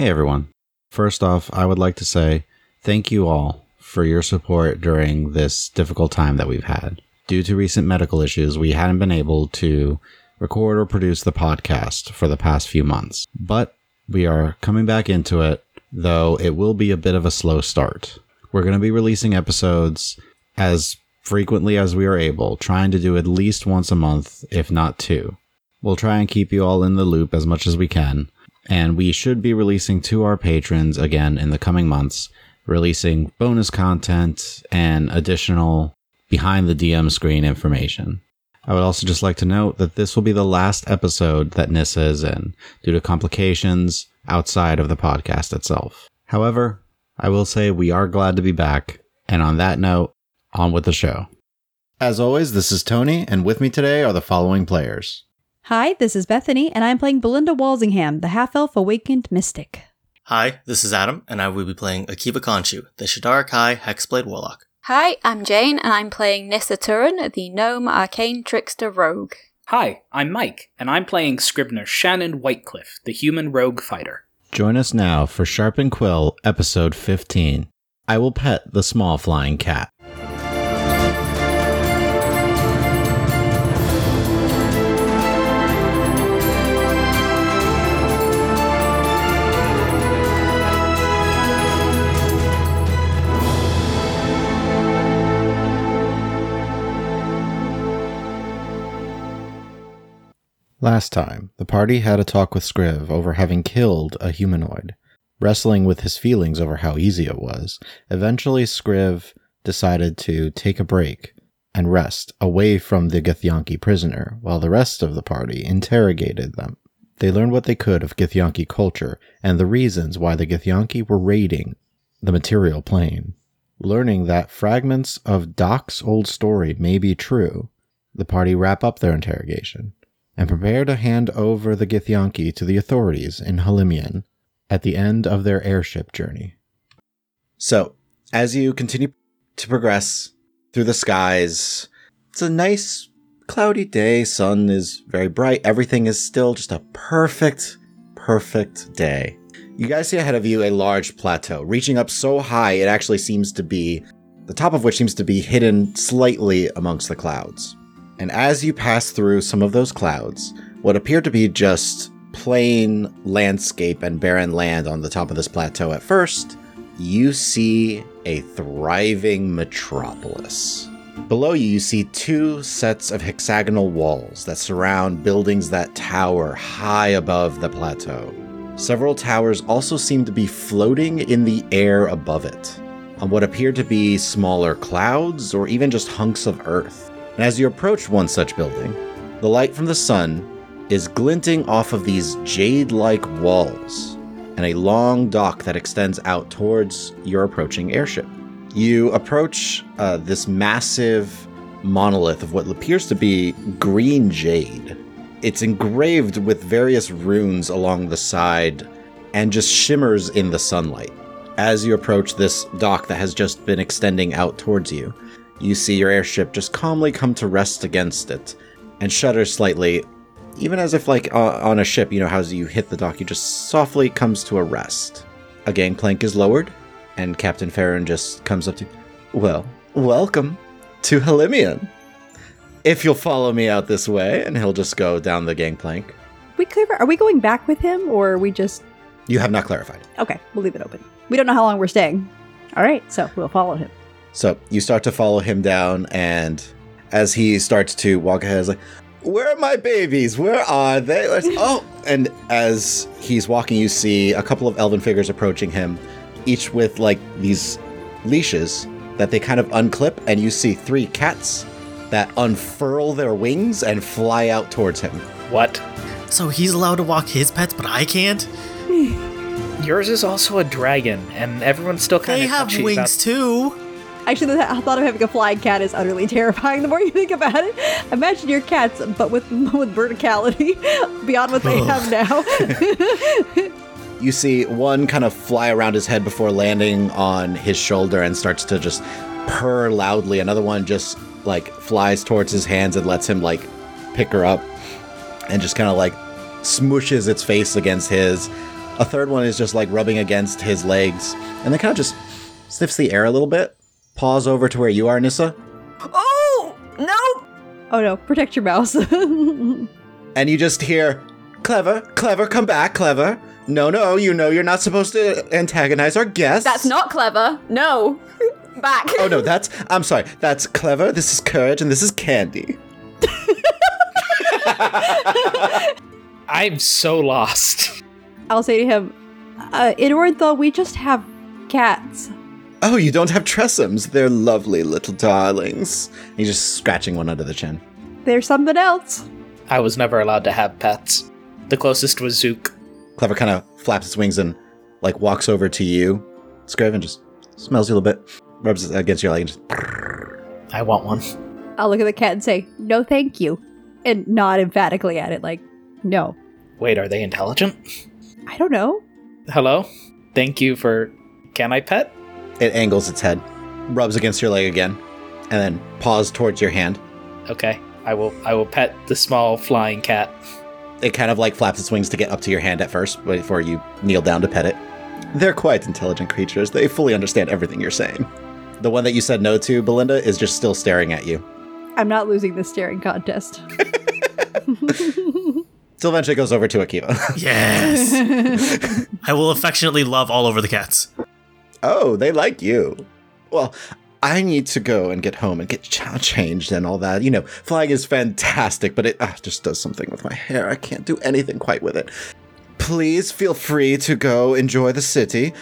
Hey everyone. First off, I would like to say thank you all for your support during this difficult time that we've had. Due to recent medical issues, we hadn't been able to record or produce the podcast for the past few months. But we are coming back into it, though it will be a bit of a slow start. We're going to be releasing episodes as frequently as we are able, trying to do at least once a month, if not two. We'll try and keep you all in the loop as much as we can, and we should be releasing to our patrons again in the coming months, releasing bonus content and additional behind the DM screen information. I would also just like to note that this will be the last episode that Nissa is in due to complications outside of the podcast itself. However, I will say we are glad to be back, and on that note, on with the show. As always, this is Tony, and with me today are the following players. Hi, this is Bethany, and I'm playing Belinda Walsingham, the half elf awakened mystic. Hi, this is Adam, and I will be playing Akiva Khonshu, the Shadar Kai Hexblade Warlock. Hi, I'm Jane, and I'm playing Nissa Turin, the gnome arcane trickster rogue. Hi, I'm Mike, and I'm playing Scribner Shannon Whitecliffe, the human rogue fighter. Join us now for Sharp and Quill, episode 15. I will pet the small flying cat. Last time, the party had a talk with Scriv over having killed a humanoid. Wrestling with his feelings over how easy it was, eventually Scriv decided to take a break and rest away from the Githyanki prisoner while the rest of the party interrogated them. They learned what they could of Githyanki culture and the reasons why the Githyanki were raiding the material plane. Learning that fragments of Doc's old story may be true, the party wrap up their interrogation and prepare to hand over the Githyanki to the authorities in Halimian at the end of their airship journey. So, as you continue to progress through the skies, it's a nice cloudy day. Sun is very bright. Everything is still just a perfect, perfect day. You guys see ahead of you a large plateau, reaching up so high it actually seems to be, the top of which seems to be hidden slightly amongst the clouds. And as you pass through some of those clouds, what appear to be just plain landscape and barren land on the top of this plateau at first, you see a thriving metropolis. Below you, you see two sets of hexagonal walls that surround buildings that tower high above the plateau. Several towers also seem to be floating in the air above it, on what appear to be smaller clouds or even just hunks of earth. And as you approach one such building, the light from the sun is glinting off of these jade like walls and a long dock that extends out towards your approaching airship. You approach uh, this massive monolith of what appears to be green jade. It's engraved with various runes along the side and just shimmers in the sunlight. As you approach this dock that has just been extending out towards you, you see your airship just calmly come to rest against it and shudder slightly, even as if, like uh, on a ship, you know, how you hit the dock, you just softly comes to a rest. A gangplank is lowered, and Captain Farron just comes up to, well, welcome to Halimian. If you'll follow me out this way, and he'll just go down the gangplank. We clear, are we going back with him, or are we just? You have not clarified. Okay, we'll leave it open. We don't know how long we're staying. All right, so we'll follow him. So you start to follow him down, and as he starts to walk ahead, he's like, Where are my babies? Where are they? oh, and as he's walking, you see a couple of elven figures approaching him, each with like these leashes that they kind of unclip, and you see three cats that unfurl their wings and fly out towards him. What? So he's allowed to walk his pets, but I can't? Yours is also a dragon, and everyone's still kind of. They have wings about- too. Actually, the thought of having a flying cat is utterly terrifying. The more you think about it, imagine your cats, but with with verticality beyond what they have now. You see one kind of fly around his head before landing on his shoulder and starts to just purr loudly. Another one just like flies towards his hands and lets him like pick her up and just kind of like smooshes its face against his. A third one is just like rubbing against his legs, and then kind of just sniffs the air a little bit. Paws over to where you are, Nissa, Oh no! Oh no, protect your mouse. and you just hear, "Clever, clever, come back, clever." No, no, you know you're not supposed to antagonize our guests. That's not clever. No. Back. Oh no, that's. I'm sorry. That's clever. This is courage, and this is candy. I'm so lost. I'll say to him, uh, in Ornthal, we just have cats. Oh, you don't have Tressums. They're lovely little darlings. He's just scratching one under the chin. There's something else. I was never allowed to have pets. The closest was Zook. Clever kind of flaps its wings and like walks over to you, Scriven just smells you a little bit, rubs it against your leg, and just. I want one. I'll look at the cat and say, no, thank you. And nod emphatically at it, like, no. Wait, are they intelligent? I don't know. Hello? Thank you for. Can I pet? It angles its head, rubs against your leg again, and then paws towards your hand. Okay. I will I will pet the small flying cat. It kind of like flaps its wings to get up to your hand at first before you kneel down to pet it. They're quite intelligent creatures. They fully understand everything you're saying. The one that you said no to, Belinda, is just still staring at you. I'm not losing this staring contest. Till eventually it goes over to Akiva. Yes. I will affectionately love all over the cats. Oh, they like you. Well, I need to go and get home and get ch- changed and all that. You know, flying is fantastic, but it uh, just does something with my hair. I can't do anything quite with it. Please feel free to go enjoy the city.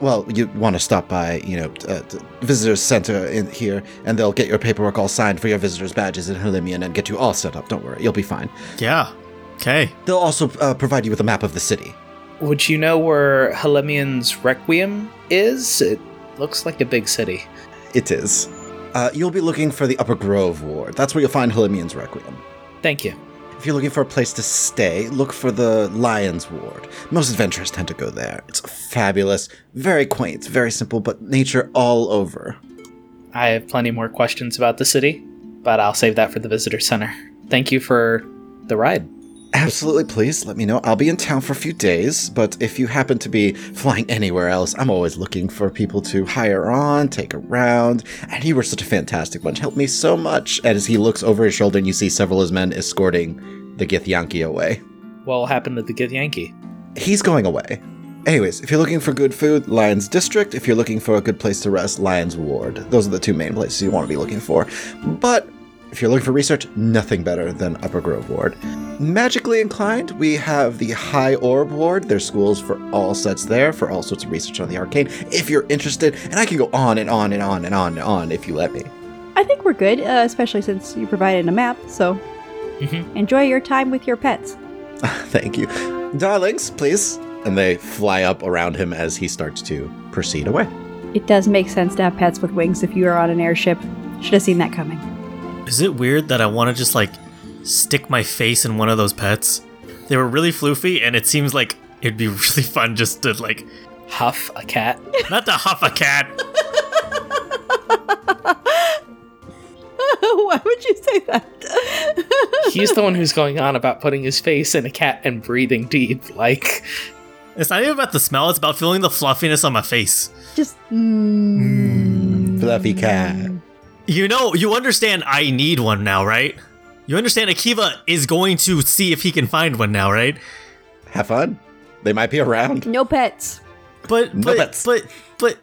Well, you want to stop by, you know, uh, the visitors center in here, and they'll get your paperwork all signed for your visitors badges in Helimian and get you all set up. Don't worry, you'll be fine. Yeah. Okay. They'll also uh, provide you with a map of the city. Would you know where Helemian's Requiem is? It looks like a big city. It is. Uh, you'll be looking for the Upper Grove Ward. That's where you'll find Helimian's Requiem. Thank you. If you're looking for a place to stay, look for the Lions Ward. Most adventurers tend to go there. It's fabulous, very quaint, very simple, but nature all over. I have plenty more questions about the city, but I'll save that for the visitor center. Thank you for the ride. Absolutely, please let me know. I'll be in town for a few days, but if you happen to be flying anywhere else, I'm always looking for people to hire on, take around. And you were such a fantastic bunch. Helped me so much. And as he looks over his shoulder and you see several of his men escorting the Githyanki away. What happened to the Githyanki? he's going away. Anyways, if you're looking for good food, Lions District. If you're looking for a good place to rest, Lions Ward. Those are the two main places you want to be looking for. But if you're looking for research, nothing better than Upper Grove Ward. Magically inclined, we have the High Orb Ward. There's schools for all sets there for all sorts of research on the arcane. If you're interested, and I can go on and on and on and on and on if you let me. I think we're good, uh, especially since you provided a map, so Mhm. enjoy your time with your pets. Thank you. Darlings, please. And they fly up around him as he starts to proceed away. It does make sense to have pets with wings if you are on an airship. Should have seen that coming. Is it weird that I want to just like stick my face in one of those pets? They were really floofy, and it seems like it'd be really fun just to like Huff a cat. not to huff a cat. Why would you say that? He's the one who's going on about putting his face in a cat and breathing deep. Like, It's not even about the smell; it's about feeling the fluffiness on my face. Just. Mm, Fluffy cat. You know, you understand. I need one now, right? You understand? Akiva is going to see if he can find one now, right? Have fun. They might be around. no pets. But No but pets. but but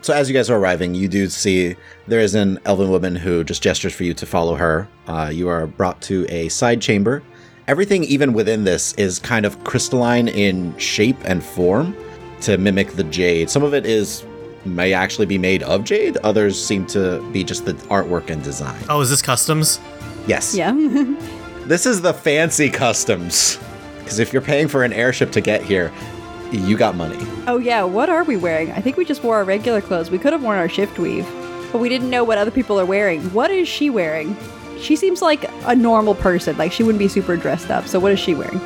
So as you guys are arriving, you do see there is an elven woman who just gestures for you to follow her. Uh, you are brought to a side chamber. Everything, even within this, is kind of crystalline in shape and form to mimic the jade. Some of it is may actually be made of jade. Others seem to be just the artwork and design. oh, is this customs? Yes. Yeah. This is the fancy customs. Because if you're paying for an airship to get here, you got money. oh, yeah. What are we wearing? I think we just wore our regular clothes. We could have worn our shift weave, but we didn't know what other people are wearing. What is she wearing? She seems like a normal person. Like, she wouldn't be super dressed up. So, what is she wearing?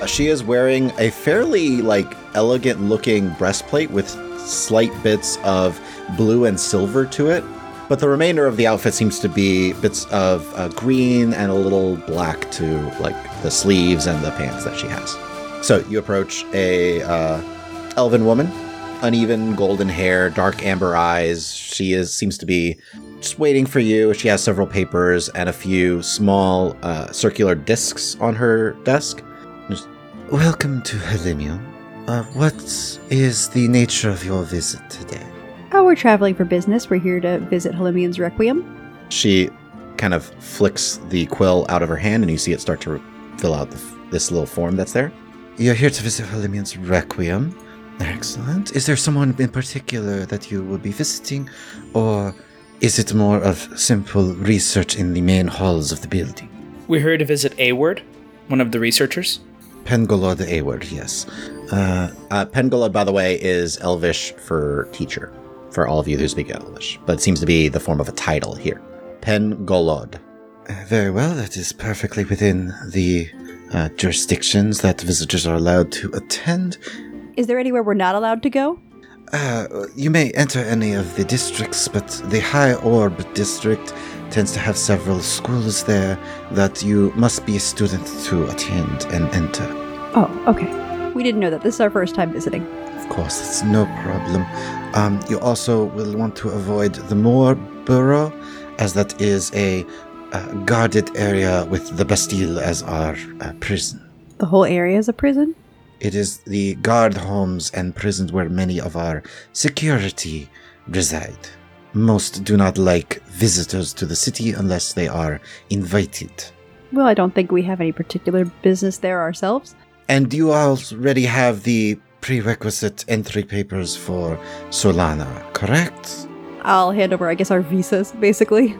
Uh, she is wearing a fairly like elegant looking breastplate with slight bits of blue and silver to it. But the remainder of the outfit seems to be bits of uh, green and a little black to like the sleeves and the pants that she has. So you approach a uh, elven woman, uneven golden hair, dark amber eyes. She is seems to be just waiting for you. She has several papers and a few small uh, circular discs on her desk. Just, Welcome to Helimium. Uh, what is the nature of your visit today? Oh, we're traveling for business. We're here to visit Halimian's Requiem. She kind of flicks the quill out of her hand, and you see it start to fill out the, this little form that's there. You're here to visit Helimian's Requiem. Excellent. Is there someone in particular that you will be visiting, or is it more of simple research in the main halls of the building? We're here to visit Award, one of the researchers. Pengolod Award, yes. Uh, uh, Pengolod, by the way, is Elvish for teacher, for all of you who speak Elvish, but it seems to be the form of a title here. Pengolod. Uh, very well, that is perfectly within the uh, jurisdictions that visitors are allowed to attend. Is there anywhere we're not allowed to go? Uh, you may enter any of the districts, but the High Orb district tends to have several schools there that you must be a student to attend and enter. Oh, okay. We didn't know that. This is our first time visiting. Of course, it's no problem. Um, you also will want to avoid the Moor Borough, as that is a uh, guarded area with the Bastille as our uh, prison. The whole area is a prison? It is the guard homes and prisons where many of our security reside. Most do not like visitors to the city unless they are invited. Well, I don't think we have any particular business there ourselves. And you already have the prerequisite entry papers for Solana, correct? I'll hand over, I guess, our visas, basically.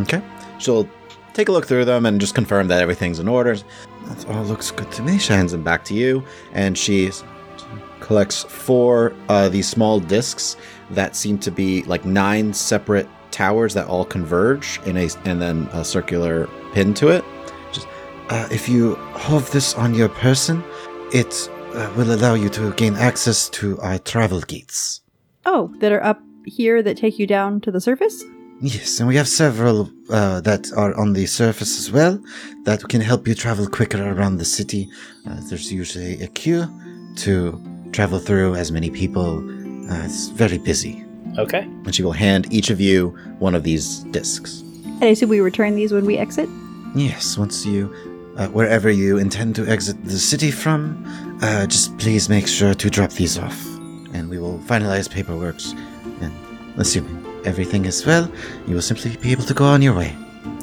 Okay. She'll take a look through them and just confirm that everything's in order. That all looks good to me. She hands them back to you, and she s- collects four uh, these small discs that seem to be like nine separate towers that all converge in a and then a circular pin to it. Just uh, if you hold this on your person, it uh, will allow you to gain access to our travel gates. Oh, that are up here that take you down to the surface? Yes, and we have several uh, that are on the surface as well that can help you travel quicker around the city. Uh, there's usually a queue to travel through as many people. Uh, it's very busy. Okay. And she will hand each of you one of these discs. And I assume we return these when we exit? Yes, once you, uh, wherever you intend to exit the city from, uh, just please make sure to drop these off. And we will finalize paperwork. And assuming everything is well, you will simply be able to go on your way.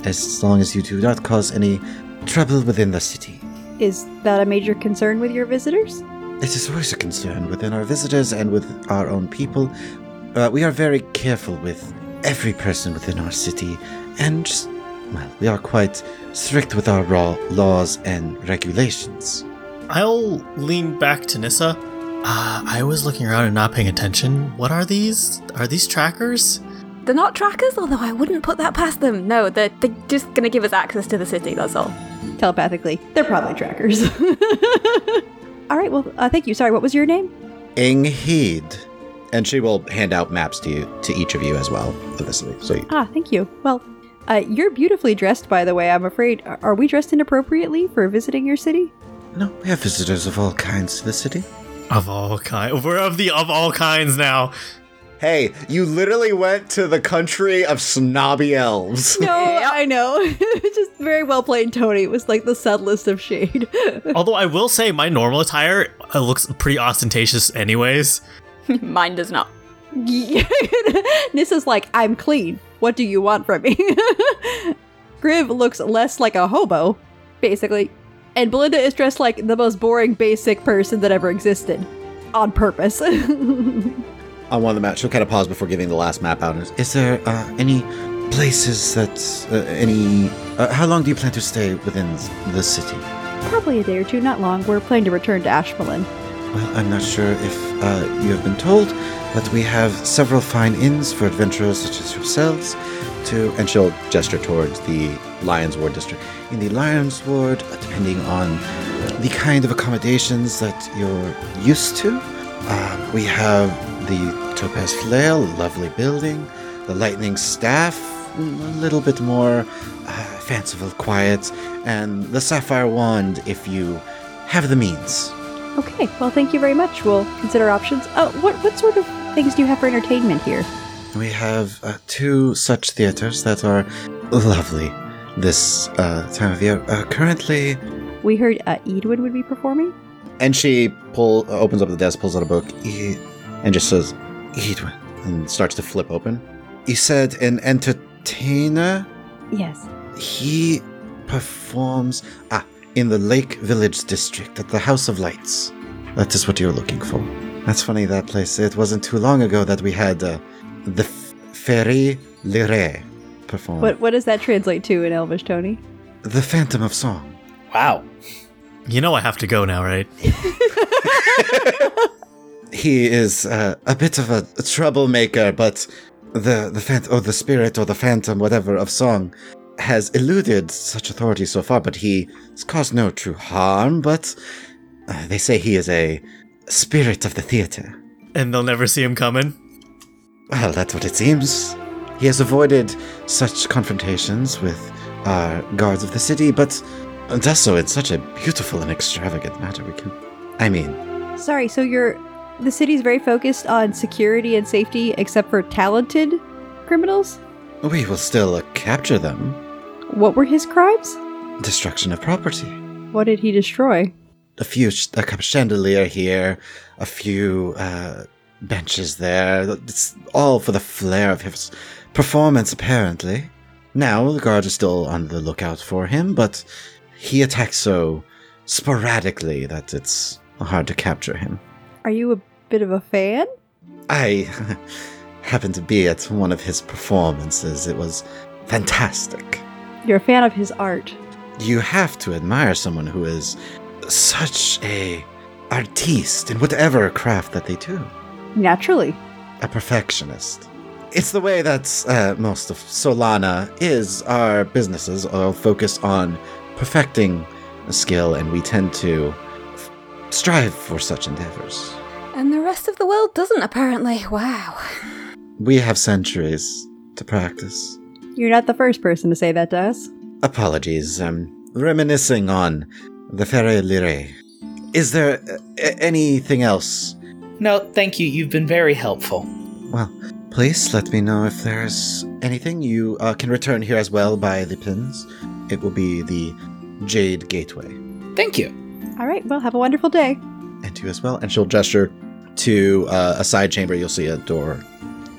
As long as you do not cause any trouble within the city. Is that a major concern with your visitors? It is always a concern within our visitors and with our own people. Uh, we are very careful with every person within our city, and just, well, we are quite strict with our raw laws and regulations. I'll lean back to Nissa. Uh, I was looking around and not paying attention. What are these? Are these trackers? They're not trackers, although I wouldn't put that past them. No, they're, they're just going to give us access to the city, that's all. Telepathically. They're probably trackers. All right, well, uh, thank you. Sorry, what was your name? Ingheed. And she will hand out maps to you, to each of you as well, of the city. So you, Ah, thank you. Well, uh, you're beautifully dressed, by the way. I'm afraid. Are are we dressed inappropriately for visiting your city? no, we have visitors of all kinds to the city. Of all kinds. We're of the of all kinds now. Hey, you literally went to the country of snobby elves. No, I know. Just very well played, Tony. It was like the subtlest of shade. Although I will say my normal attire uh, looks pretty ostentatious anyways. Mine does not. Nissa's like, I'm clean. What do you want from me? Scriv looks less like a hobo, basically. And Belinda is dressed like the most boring, basic person that ever existed. On purpose. On one of the maps. She'll kind of pause before giving the last map out. Is, is there uh, any places that uh, any? Uh, how long do you plan to stay within the city? Probably a day or two, not long. We're planning to return to Ashmalin. Well, I'm not sure if uh, you have been told, but we have several fine inns for adventurers such as yourselves. To and she'll gesture towards the Lions Ward district. In the Lions Ward, depending on the kind of accommodations that you're used to, uh, we have the Topaz Flail, lovely building. The Lightning Staff, a little bit more uh, fanciful, quiet, and the Sapphire Wand, if you have the means. Okay, well, thank you very much. We'll consider options. Oh, what what sort of things do you have for entertainment here? We have uh, two such theaters that are lovely this uh, time of year. Uh, currently, We heard uh, Edwin would be performing. and she pull uh, opens up the desk, pulls out a book, e- and just says, "Edwin," and starts to flip open. He said, "An entertainer. Yes. He performs ah in the Lake Village district at the House of Lights. That is what you're looking for. That's funny. That place. It wasn't too long ago that we had uh, the F- Ferry Lire perform. What what does that translate to in Elvish, Tony? The Phantom of Song. Wow. You know I have to go now, right? He is uh, a bit of a, a troublemaker, but the the phant- or the spirit or the phantom, whatever of song, has eluded such authority so far. But he has caused no true harm. But uh, they say he is a spirit of the theater. And they'll never see him coming. Well, that's what it seems. He has avoided such confrontations with our guards of the city, but does so in such a beautiful and extravagant manner. We can, I mean, Sorry, so you're the city's very focused on security and safety, except for talented criminals. we will still uh, capture them. What were his crimes? Destruction of property. What did he destroy? A few, sh- a cup chandelier here, a few uh, benches there. It's all for the flair of his performance, apparently. Now the guards are still on the lookout for him, but he attacks so sporadically that it's hard to capture him. Are you a bit of a fan? I happened to be at one of his performances. It was fantastic. You're a fan of his art. You have to admire someone who is such a artiste in whatever craft that they do. Naturally. A perfectionist. It's the way that uh, most of Solana is. Our businesses all focus on perfecting a skill, and we tend to strive for such endeavors. And the rest of the world doesn't, apparently. Wow. We have centuries to practice. You're not the first person to say that to us. Apologies, I'm reminiscing on the Ferre Lire. Is there uh, a- anything else? No, thank you. You've been very helpful. Well, please let me know if there's anything. You uh, can return here as well by the pins. It will be the Jade Gateway. Thank you. All right, well, have a wonderful day. And you as well. And she'll gesture to uh, a side chamber. You'll see a door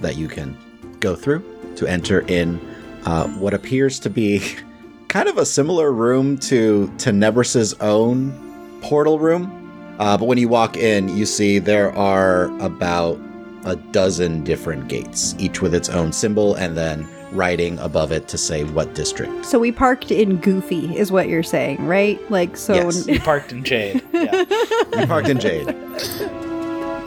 that you can go through to enter in uh, what appears to be kind of a similar room to Tenebris's own portal room. Uh, but when you walk in, you see there are about a dozen different gates, each with its own symbol, and then writing above it to say what district. So we parked in Goofy, is what you're saying, right? Like, so. Yes. You parked in Jade. Yeah. You parked in Jade.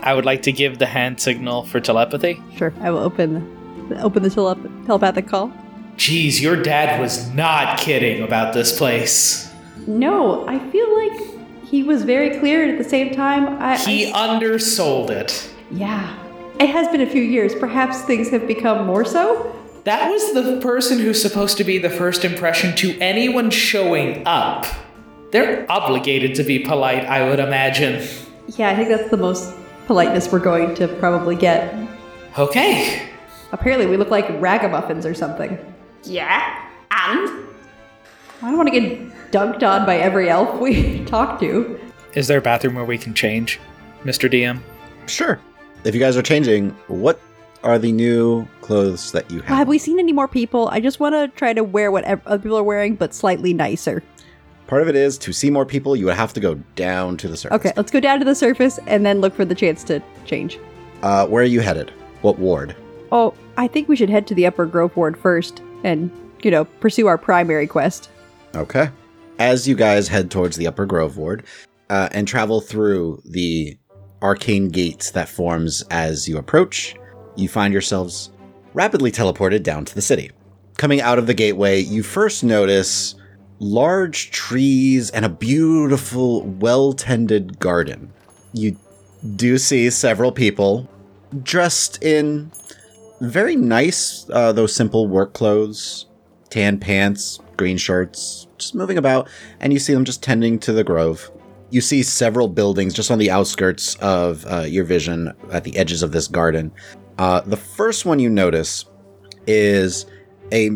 I would like to give the hand signal for telepathy. Sure, I will open open the telep- telepathic call. Geez, your dad was not kidding about this place. No, I feel like he was very clear at the same time. I, He undersold it. yeah. It has been a few years. Perhaps things have become more so. That was the person who's supposed to be the first impression to anyone showing up. They're obligated to be polite, I would imagine. Yeah, I think that's the most politeness we're going to probably get. Okay. Apparently, we look like ragamuffins or something. Yeah. And? I don't want to get dunked on by every elf we talk to. Is there a bathroom where we can change, Mr. DM? Sure. If you guys are changing, what are the new clothes that you have? Have we seen any more people? I just want to try to wear what other people are wearing, but slightly nicer. Part of it is to see more people, you would have to go down to the surface. Okay, let's go down to the surface and then look for the chance to change. Uh, where are you headed? What ward? Oh, I think we should head to the Upper Grove Ward first and, you know, pursue our primary quest. Okay. As you guys head towards the Upper Grove ward uh, and travel through the arcane gate that forms as you approach, you find yourselves rapidly teleported down to the city. Coming out of the gateway, you first notice large trees and a beautiful, well tended garden. You do see several people dressed in very nice, uh, though simple work clothes tan pants, green shirts, just moving about, and you see them just tending to the grove. You see several buildings just on the outskirts of uh, your vision at the edges of this garden. Uh, the first one you notice is a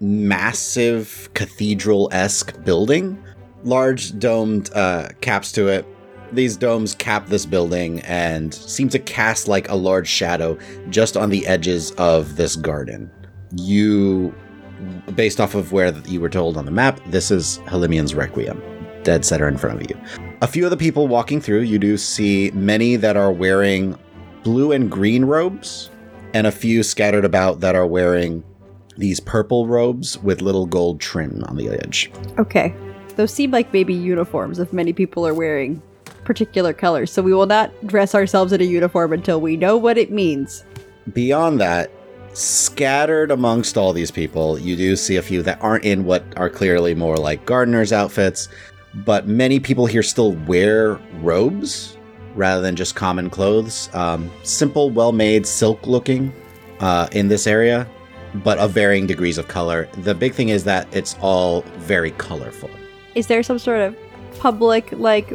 massive cathedral esque building, large domed uh, caps to it. These domes cap this building and seem to cast like a large shadow just on the edges of this garden. You, based off of where you were told on the map, this is Helimian's Requiem, dead center in front of you. A few of the people walking through, you do see many that are wearing blue and green robes, and a few scattered about that are wearing these purple robes with little gold trim on the edge. Okay. Those seem like maybe uniforms if many people are wearing particular colors, so we will not dress ourselves in a uniform until we know what it means. Beyond that, scattered amongst all these people, you do see a few that aren't in what are clearly more like gardener's outfits, but many people here still wear robes rather than just common clothes. Um, simple, well made, silk looking uh, in this area, but of varying degrees of color. The big thing is that it's all very colorful. Is there some sort of public, like,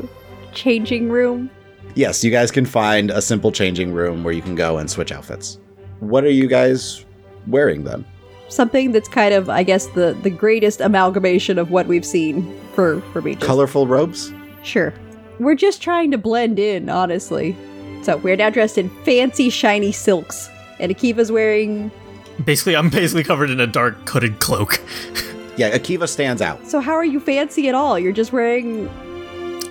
changing room? Yes, you guys can find a simple changing room where you can go and switch outfits. What are you guys wearing then? Something that's kind of, I guess, the, the greatest amalgamation of what we've seen for, for me. Colorful robes? Sure. We're just trying to blend in, honestly. So we're now dressed in fancy, shiny silks. And Akiva's wearing. Basically, I'm basically covered in a dark hooded cloak. Yeah, Akiva stands out. So how are you fancy at all? You're just wearing.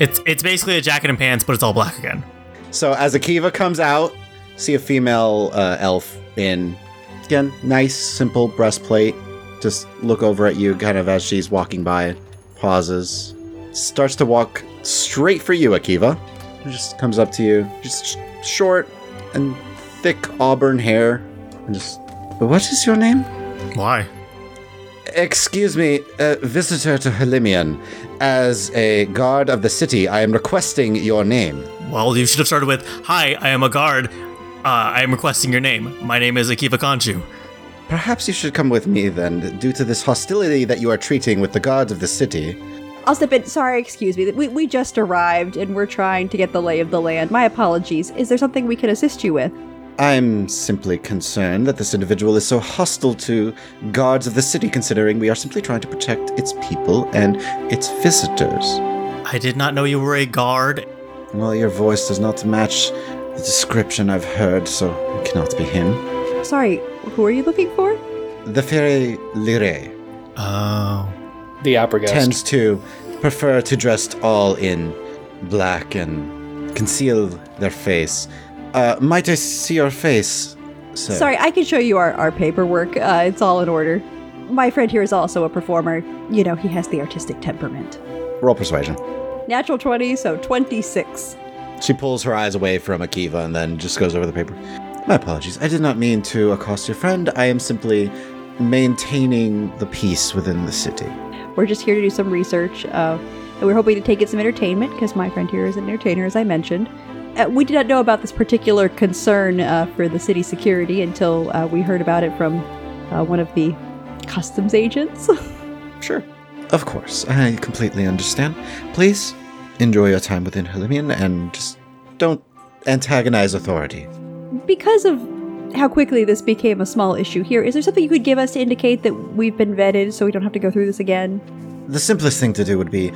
It's it's basically a jacket and pants, but it's all black again. So as Akiva comes out, see a female uh, elf in again nice simple breastplate. Just look over at you, kind of as she's walking by, pauses, starts to walk straight for you, Akiva. Just comes up to you, just short and thick auburn hair, and just. What is your name? Why? Excuse me, uh, visitor to Helimian. As a guard of the city, I am requesting your name. Well, you should have started with, "Hi, I am a guard. Uh, I am requesting your name. My name is Akiva Khonshu." Perhaps you should come with me then, due to this hostility that you are treating with the guards of the city. I'll step in. Sorry, excuse me. We, we just arrived and we're trying to get the lay of the land. My apologies. Is there something we can assist you with? I'm simply concerned that this individual is so hostile to guards of the city, considering we are simply trying to protect its people and its visitors. I did not know you were a guard. Well, your voice does not match the description I've heard, so it cannot be him. Sorry, who are you looking for? The fairy Lire Oh. The opera ghost. tends to prefer to dress all in black and conceal their face. Uh, might I see your face, sir? Sorry, I can show you our, our paperwork. Uh, it's all in order. My friend here is also a performer. You know, he has the artistic temperament. Roll persuasion. Natural 20, so 26. She pulls her eyes away from Akiva and then just goes over the paper. My apologies. I did not mean to accost your friend. I am simply maintaining the peace within the city. We're just here to do some research, uh, and we're hoping to take in some entertainment because my friend here is an entertainer, as I mentioned. Uh, we did not know about this particular concern uh, for the city security until uh, we heard about it from uh, one of the customs agents. Sure. Of course. I completely understand. Please enjoy your time within Helimian and just don't antagonize authority. because of how quickly this became a small issue here, is there something you could give us to indicate that we've been vetted so we don't have to go through this again? The simplest thing to do would be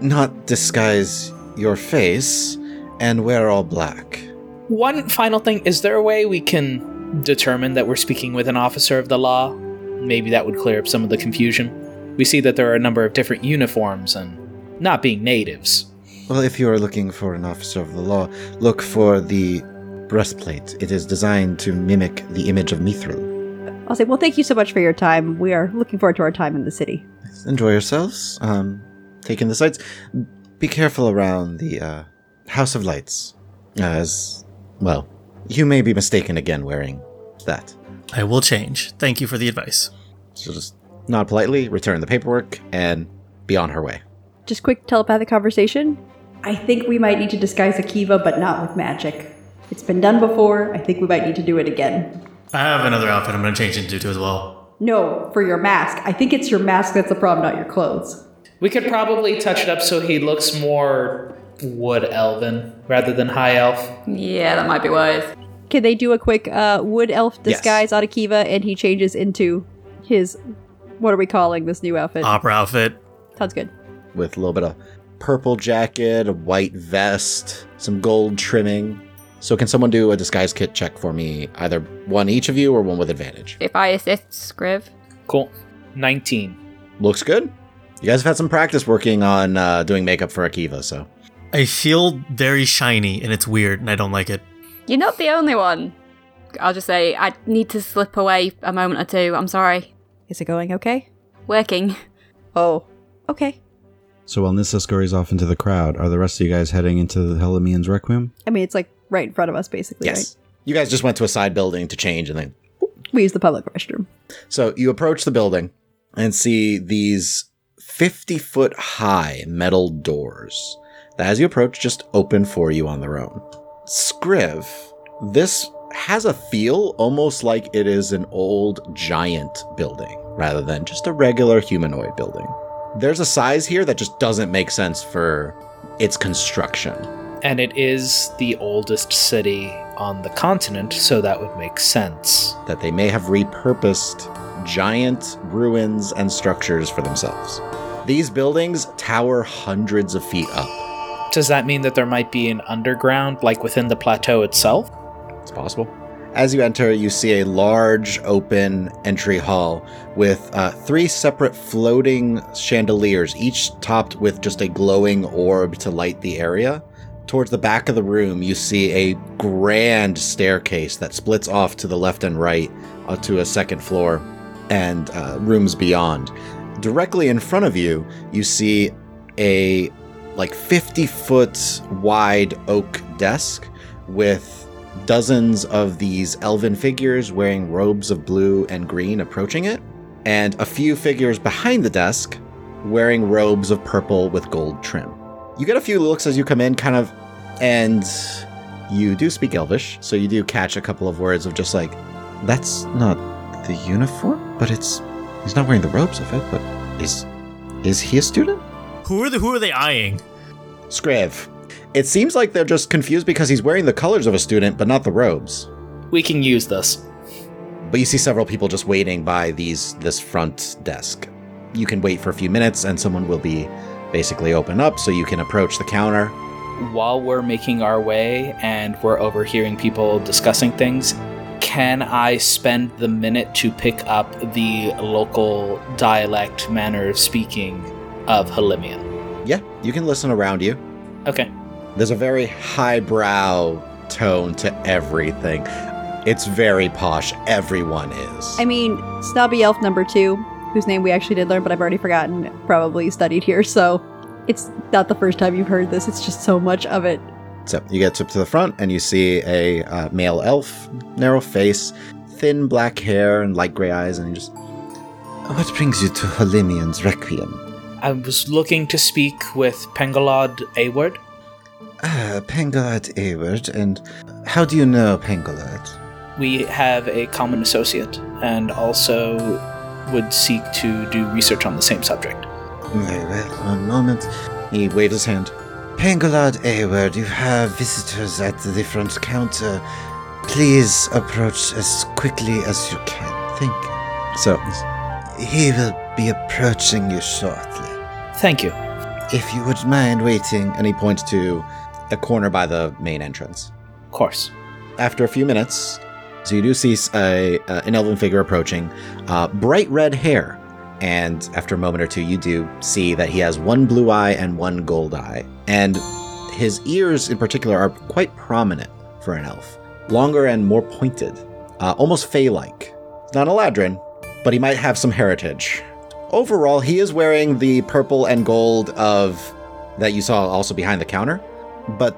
not disguise your face and wear all black. One final thing is there a way we can determine that we're speaking with an officer of the law? Maybe that would clear up some of the confusion. We see that there are a number of different uniforms and not being natives. Well, if you are looking for an officer of the law, look for the breastplate. It is designed to mimic the image of Mithril. I'll say, well, thank you so much for your time. We are looking forward to our time in the city. Enjoy yourselves. Um, take in the sights. Be careful around the uh, House of Lights, as well. You may be mistaken again wearing that. I will change. Thank you for the advice. She'll just nod politely, return the paperwork, and be on her way. Just quick telepathic conversation. I think we might need to disguise Akiva, but not with magic. It's been done before. I think we might need to do it again. I have another outfit I'm going to change into too as well. No, for your mask. I think it's your mask that's the problem, not your clothes. We could probably touch it up so he looks more Wood Elven rather than High Elf. Yeah, that might be wise. Can they do a quick uh, wood elf disguise out of Kiva and he changes into his what are we calling this new outfit? Opera outfit. Sounds good. with a little bit of purple jacket, a white vest, some gold trimming. So, can someone do a disguise kit check for me? Either one each of you or one with advantage. If I assist Scriv, Cool. 19. Looks good. You guys have had some practice working on uh, doing makeup for Akiva, so I feel very shiny and it's weird and I don't like it. you're not the only one. I'll just say I need to slip away a moment or two. I'm sorry. Is it going okay? Working. Oh, okay. So while Nissa scurries off into the crowd, are the rest of you guys heading into the Helimian's Requiem? I mean, it's like right in front of us, basically. yes. You guys just went to a side building to change and then We use the public restroom. So you approach the building and see these 50 foot high metal doors that, as you approach, just open for you on their own. Scriv, this has a feel almost like it is an old giant building rather than just a regular humanoid building. There's a size here that just doesn't make sense for its construction. And it is the oldest city on the continent, so that would make sense. that they may have repurposed giant ruins and structures for themselves. These buildings tower hundreds of feet up. Does that mean that there might be an underground, like within the plateau itself? It's possible. As you enter, you see a large open entry hall with uh, three separate floating chandeliers, each topped with just a glowing orb to light the area. Towards the back of the room, you see a grand staircase that splits off to the left and right uh, to a second floor and uh, rooms beyond. Directly in front of you, you see a like 50 foot wide oak desk with dozens of these elven figures wearing robes of blue and green approaching it, and a few figures behind the desk wearing robes of purple with gold trim. You get a few looks as you come in, kind of, and you do speak Elvish, so you do catch a couple of words of just like, that's not the uniform, but it's. He's not wearing the robes of it, but is. Is he a student? Who are the who are they eyeing? Scriv. It seems like they're just confused because he's wearing the colors of a student, but not the robes. We can use this. But you see several people just waiting by these this front desk. You can wait for a few minutes and someone will be basically open up so you can approach the counter. While we're making our way and we're overhearing people discussing things, can I spend the minute to pick up the local dialect manner of speaking of Halimian? Yeah, you can listen around you. Okay. There's a very highbrow tone to everything. It's very posh. Everyone is. I mean, Snobby Elf number two, whose name we actually did learn, but I've already forgotten, probably studied here, so it's not the first time you've heard this. It's just so much of it. So you get up to the front and you see a uh, male elf, narrow face, thin black hair, and light gray eyes, and he just. What brings you to Halimian's Requiem? I was looking to speak with Pangolod Ayward. Ah, Pangolad Award, and how do you know Pangolad? We have a common associate and also would seek to do research on the same subject. Very well, one moment. He waved his hand. Pangolad Award, you have visitors at the front counter. Please approach as quickly as you can. Thank you. So, he will be approaching you shortly. Thank you. If you would mind waiting, and he points to corner by the main entrance. Of course. After a few minutes, so you do see a, uh, an elven figure approaching, uh, bright red hair, and after a moment or two, you do see that he has one blue eye and one gold eye, and his ears in particular are quite prominent for an elf, longer and more pointed, uh, almost fey-like. Not eladrin, but he might have some heritage. Overall, he is wearing the purple and gold of that you saw also behind the counter, but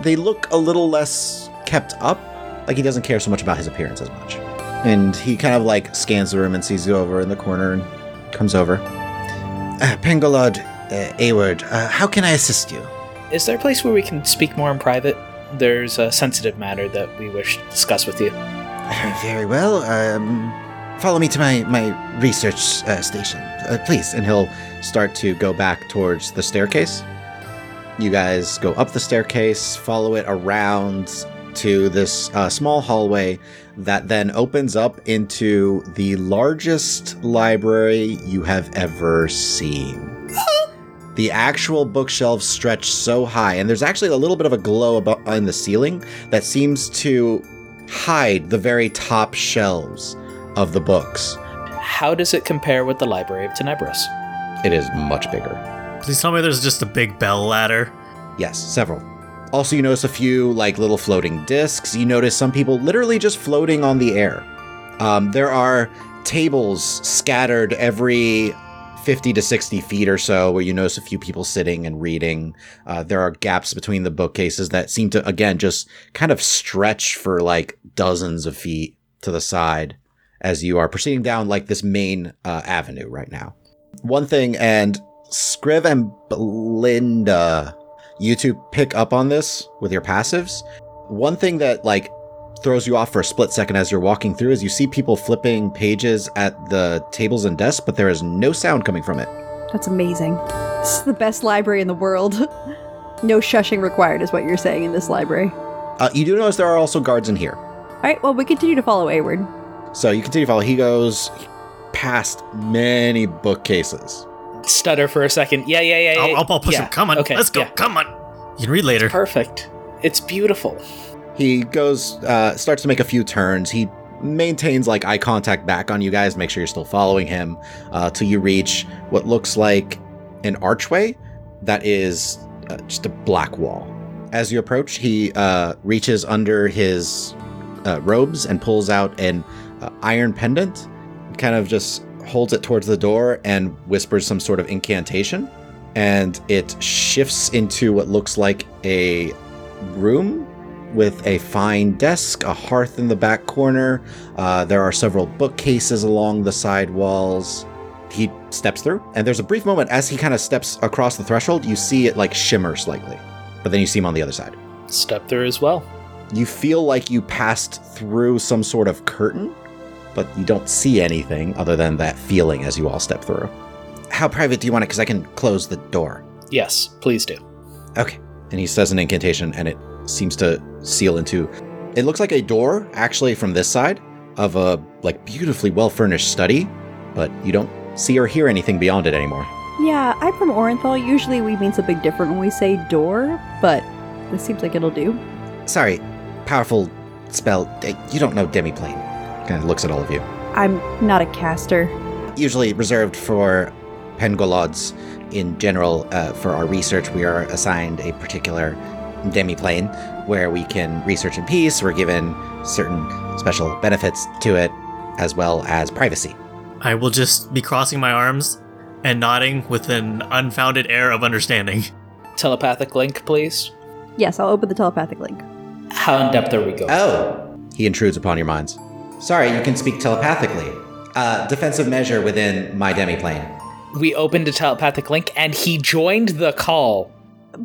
they look a little less kept up. Like he doesn't care so much about his appearance as much. And he kind of like scans the room and sees you over in the corner and comes over. Uh, Pangolod uh, Award, uh, how can I assist you? Is there a place where we can speak more in private? There's a sensitive matter that we wish to discuss with you. Very well. Um, follow me to my my research uh, station, uh, please. And he'll start to go back towards the staircase. You guys go up the staircase, follow it around to this uh, small hallway that then opens up into the largest library you have ever seen. the actual bookshelves stretch so high, and there's actually a little bit of a glow abo- in the ceiling that seems to hide the very top shelves of the books. How does it compare with the Library of Tenebris? It is much bigger. Please tell me there's just a big bell ladder. Yes, several. Also, you notice a few like little floating discs. You notice some people literally just floating on the air. Um, there are tables scattered every 50 to 60 feet or so where you notice a few people sitting and reading. Uh, there are gaps between the bookcases that seem to, again, just kind of stretch for like dozens of feet to the side as you are proceeding down like this main uh, avenue right now. One thing, and Scriv and Belinda, you two pick up on this with your passives. One thing that like throws you off for a split second as you're walking through is you see people flipping pages at the tables and desks, but there is no sound coming from it. That's amazing. This is the best library in the world. no shushing required, is what you're saying in this library. Uh, you do notice there are also guards in here. All right, well, we continue to follow Ayward. So you continue to follow. He goes past many bookcases. Stutter for a second. Yeah, yeah, yeah. yeah. I'll, I'll, I'll push yeah. him. Come on, Okay, let's go. yeah. Come on. You can read later. Perfect. It's beautiful. He goes, uh, starts to make a few turns. He maintains like eye contact back on you guys, make sure you're still following him, uh, till you reach what looks like an archway that is uh, just a black wall. As you approach, he uh, reaches under his uh, robes and pulls out an uh, iron pendant, kind of just holds it towards the door and whispers some sort of incantation. And it shifts into what looks like a room with a fine desk, a hearth in the back corner. Uh, there are several bookcases along the side walls. He steps through, and there's a brief moment as he kind of steps across the threshold. You see it like shimmer slightly, but then you see him on the other side. Step through as well. You feel like you passed through some sort of curtain, but you don't see anything other than that feeling as you all step through. How private do you want it? Because I can close the door. Yes, please do. Okay. And he says an incantation, and it seems to seal into. It looks like a door, actually, from this side of a like beautifully well furnished study, but you don't see or hear anything beyond it anymore. Yeah, I'm from Orenthal. Usually we mean something different when we say door, but this seems like it'll do. Sorry, powerful spell. You don't know demiplane. Kind of looks at all of you. I'm not a caster. Usually reserved for pengolods. In general, uh, for our research, we are assigned a particular demiplane where we can research in peace. We're given certain special benefits to it, as well as privacy. I will just be crossing my arms and nodding with an unfounded air of understanding. Telepathic link, please. Yes, I'll open the telepathic link. How in depth are we going? Oh, he intrudes upon your minds. Sorry, you can speak telepathically. Uh, defensive measure within my demiplane. We opened a telepathic link and he joined the call.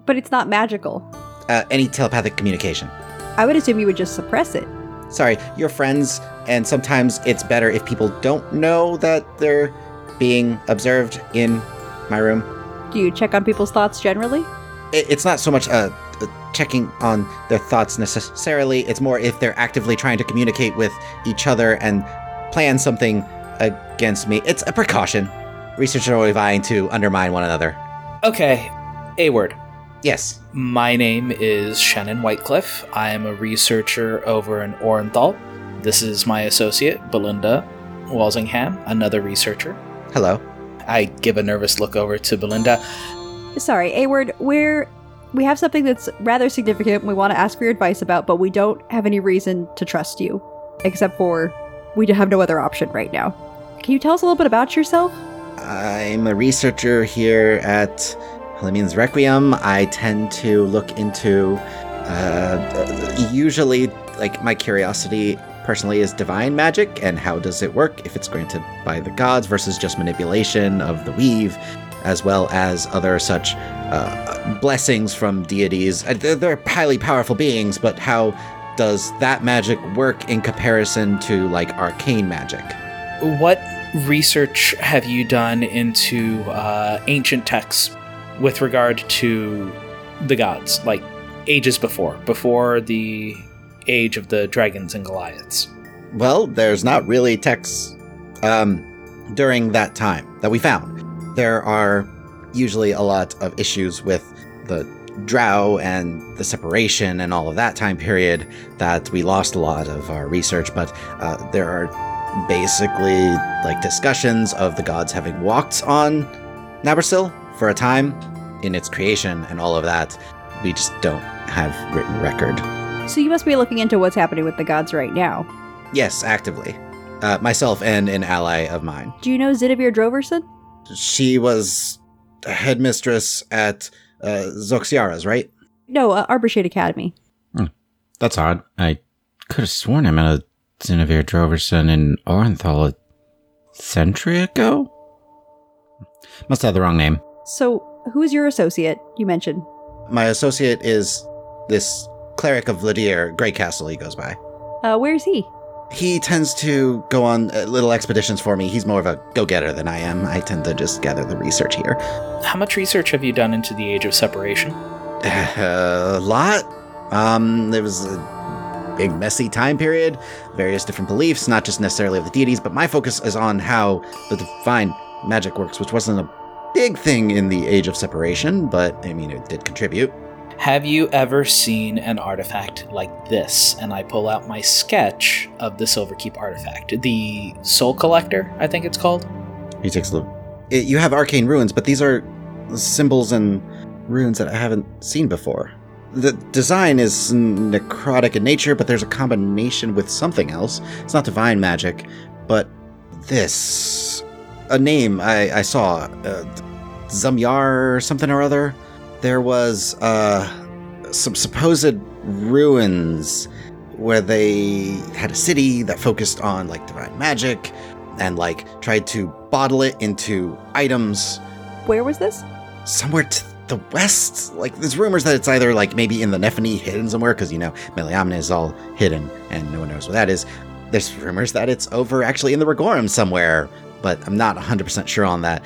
But it's not magical. Uh, any telepathic communication. I would assume you would just suppress it. Sorry, you're friends, and sometimes it's better if people don't know that they're being observed in my room. Do you check on people's thoughts generally? It, it's not so much uh, uh, checking on their thoughts necessarily, it's more if they're actively trying to communicate with each other and plan something against me. It's a precaution. Researchers are always vying to undermine one another. Okay, Ayward. Yes. My name is Shannon Whitecliffe. I am a researcher over in Orenthal. This is my associate, Belinda Walsingham, another researcher. Hello. I give a nervous look over to Belinda. Sorry, Ayward, we're we have something that's rather significant we want to ask for your advice about, but we don't have any reason to trust you. Except for we have no other option right now. Can you tell us a little bit about yourself? I'm a researcher here at Helemon's Requiem. I tend to look into, uh, usually, like, my curiosity personally is divine magic and how does it work if it's granted by the gods versus just manipulation of the weave, as well as other such uh, blessings from deities. Uh, They're, they're highly powerful beings, but how does that magic work in comparison to, like, arcane magic? What research have you done into uh, ancient texts with regard to the gods, like ages before, before the age of the dragons and Goliaths. Well, there's not really texts um, during that time that we found. There are usually a lot of issues with the drow and the separation and all of that time period that we lost a lot of our research, but uh, there are basically like discussions of the gods having walked on Nabersil for a time in its creation and all of that. We just don't have written record. So you must be looking into what's happening with the gods right now. Yes, actively. Uh, myself and an ally of mine. Do you know Zidovir Droverson? She was a headmistress at uh, Zoxiara's, right? No, uh, Arborshade Academy. That's odd. I could have sworn I met a Zinevere Droverson in Orenthal a century ago. Must have the wrong name. So who is your associate? You mentioned. My associate is this cleric of Vladir, Grey Castle, he goes by. Uh, where is he? He tends to go on uh, little expeditions for me. He's more of a go getter than I am. I tend to just gather the research here. How much research have you done into the Age of Separation? a lot. Um, there was a big, messy time period, various different beliefs, not just necessarily of the deities, but my focus is on how the divine magic works, which wasn't a big thing in the Age of Separation, but I mean, it did contribute. Have you ever seen an artifact like this? And I pull out my sketch of the Silverkeep artifact. The Soul Collector, I think it's called. He takes a look. It, you have arcane runes, but these are symbols and runes that I haven't seen before. The design is necrotic in nature, but there's a combination with something else. It's not divine magic, but this. A name I, I saw. Uh, Zamyar or something or other. There was uh, some supposed ruins where they had a city that focused on like divine magic and like tried to bottle it into items Where was this? somewhere to the west. Like, there's rumors that it's either like maybe in the Nephany hidden somewhere, because you know Meliamna is all hidden and no one knows where that is. There's rumors that it's over actually in the Regorum somewhere, but I'm not 100% sure on that.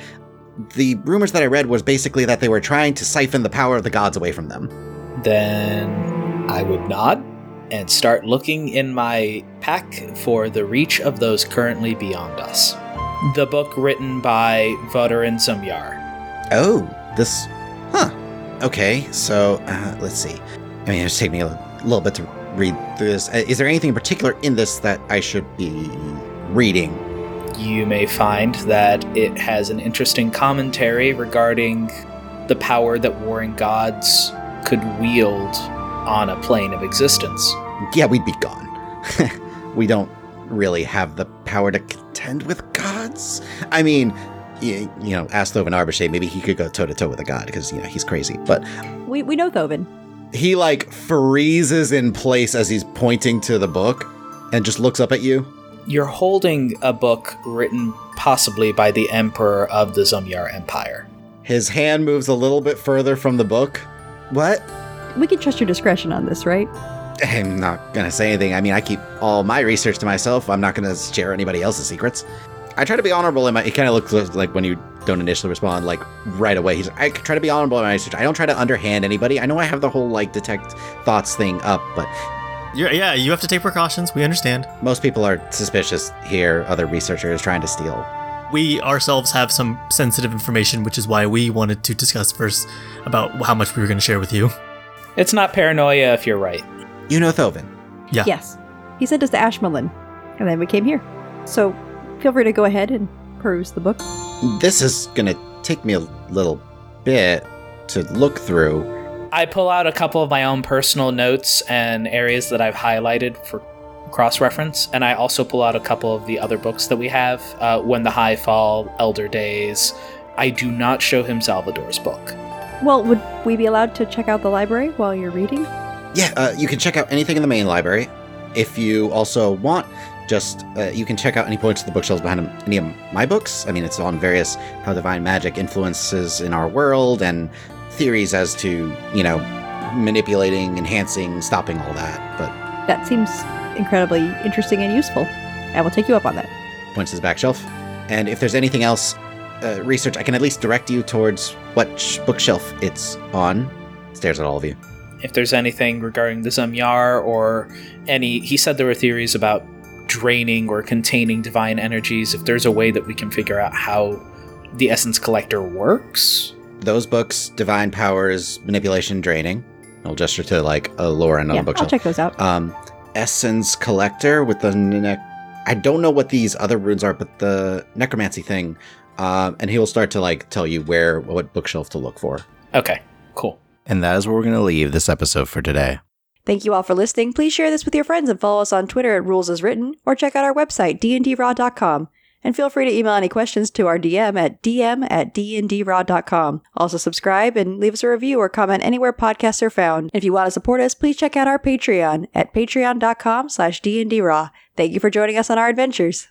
The rumors that I read was basically that they were trying to siphon the power of the gods away from them. Then I would nod and start looking in my pack for the reach of those currently beyond us. The book written by Vodarin Zumyar. Oh, this. Huh. Okay, so uh, let's see. I mean, it's taking me a little bit to read through this. Uh, Is there anything in particular in this that I should be reading? You may find that it has an interesting commentary regarding the power that warring gods could wield on a plane of existence. Yeah, we'd be gone. we don't really have the power to contend with gods. I mean, you, you know, ask Thoven Arborshade, maybe he could go toe to toe with a god because, you know, he's crazy. But We we know Thoven. he, like, freezes in place as he's pointing to the book and just looks up at you. You're holding a book written possibly by the emperor of the Zumyar Empire. His hand moves a little bit further from the book. What? We can trust your discretion on this, right? I'm not gonna say anything. I mean, I keep all my research to myself. I'm not gonna share anybody else's secrets. I try to be honorable in my. It kind of looks like when you don't initially respond, like right away. He's. I try to be honorable in my research. I don't try to underhand anybody. I know I have the whole like detect thoughts thing up, but You're, yeah, you have to take precautions. We understand. most people are suspicious here. Other researchers trying to steal. We ourselves have some sensitive information, which is why we wanted to discuss first about how much we were going to share with you. It's not paranoia if you're right. You know Thoven. Yeah. Yes. He sent us to Ashmalin, and then we came here. So feel free to go ahead and peruse the book. This is gonna take me a little bit to look through. I pull out a couple of my own personal notes and areas that I've highlighted for cross reference, and I also pull out a couple of the other books that we have uh, When the High Fall, Elder Days. I do not show him Salvador's book. Well, would we be allowed to check out the library while you're reading? Yeah, uh, you can check out anything in the main library. If you also want, just uh, you can check out any points of the bookshelves behind any of my books. I mean, it's on various how divine magic influences in our world and theories as to you know manipulating, enhancing, stopping all that. But That seems incredibly interesting and useful. I will take you up on that. points to his back shelf. And if there's anything else, uh, research, I can at least direct you towards what sh- bookshelf it's on. stares at all of you. If there's anything regarding the Zamyar or any, he said there were theories about draining or containing divine energies. If there's a way that we can figure out how the Essence Collector works, Those books, Divine Powers, Manipulation, Draining. I'll gesture to like a lower end on yeah, the I'll bookshelf. check those out. Um, Essence Collector with the ne- I don't know what these other runes are, but the necromancy thing. Um, and he will start to like tell you where what bookshelf to look for. okay, cool. And that is where we're going to leave this episode for today. Thank you all for listening. Please share this with your friends and follow us on Twitter at Rules As Written, or check out our website, dndraw.com. And feel free to email any questions to our DM at dm at dndraw.com. Also subscribe and leave us a review or comment anywhere podcasts are found. If you want to support us, please check out our Patreon at patreon.com slash dndraw. Thank you for joining us on our adventures.